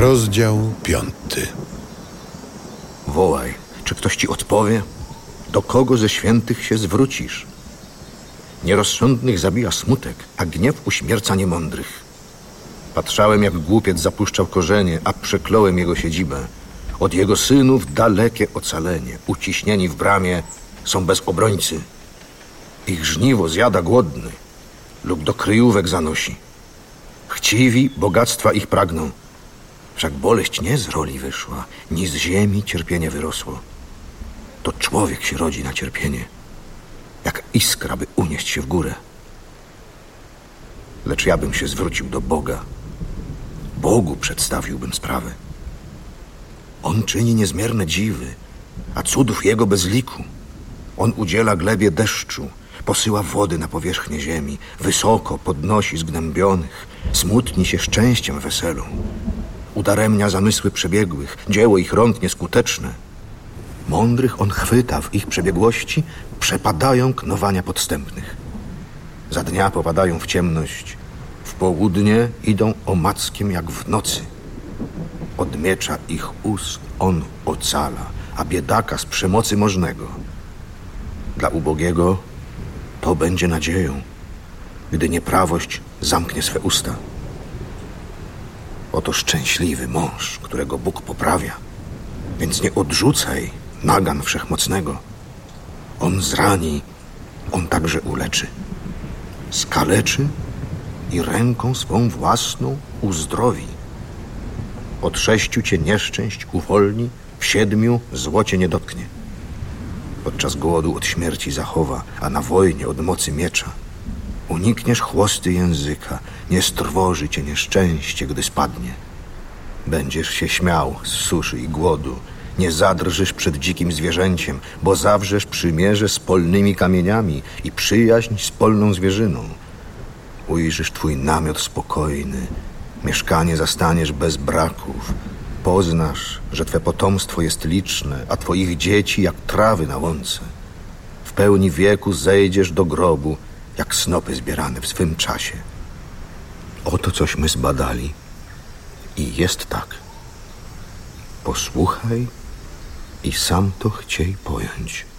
Rozdział piąty. Wołaj, czy ktoś ci odpowie? Do kogo ze świętych się zwrócisz? Nierozsądnych zabija smutek, a gniew uśmierca niemądrych. Patrzałem, jak głupiec zapuszczał korzenie, a przekląłem jego siedzibę. Od jego synów dalekie ocalenie. Uciśnieni w bramie są bez obrońcy. Ich żniwo zjada głodny lub do kryjówek zanosi. Chciwi bogactwa ich pragną. Wszak boleść nie z roli wyszła, ni z ziemi cierpienie wyrosło. To człowiek się rodzi na cierpienie, jak iskra, by unieść się w górę. Lecz ja bym się zwrócił do Boga. Bogu przedstawiłbym sprawę. On czyni niezmierne dziwy, a cudów Jego bez liku. On udziela glebie deszczu, posyła wody na powierzchnię ziemi, wysoko podnosi zgnębionych, smutni się szczęściem weselą. Udaremnia zamysły przebiegłych, dzieło ich rąk nieskuteczne. Mądrych on chwyta w ich przebiegłości, przepadają knowania podstępnych. Za dnia popadają w ciemność, w południe idą omackiem jak w nocy. Od miecza ich ust on ocala, a biedaka z przemocy możnego. Dla ubogiego to będzie nadzieją, gdy nieprawość zamknie swe usta. Oto szczęśliwy mąż, którego Bóg poprawia. Więc nie odrzucaj nagan wszechmocnego. On zrani, on także uleczy. Skaleczy i ręką swą własną uzdrowi. Od sześciu cię nieszczęść uwolni, w siedmiu złocie nie dotknie. Podczas głodu od śmierci zachowa, a na wojnie od mocy miecza. Unikniesz chłosty języka, nie strwoży cię nieszczęście, gdy spadnie. Będziesz się śmiał z suszy i głodu, nie zadrżysz przed dzikim zwierzęciem, bo zawrzesz przymierze z polnymi kamieniami i przyjaźń z polną zwierzyną. Ujrzysz twój namiot spokojny, mieszkanie zastaniesz bez braków. Poznasz, że twe potomstwo jest liczne, a twoich dzieci jak trawy na łące. W pełni wieku zejdziesz do grobu, jak snopy zbierane w swym czasie. Oto cośmy zbadali i jest tak. Posłuchaj i sam to chciej pojąć.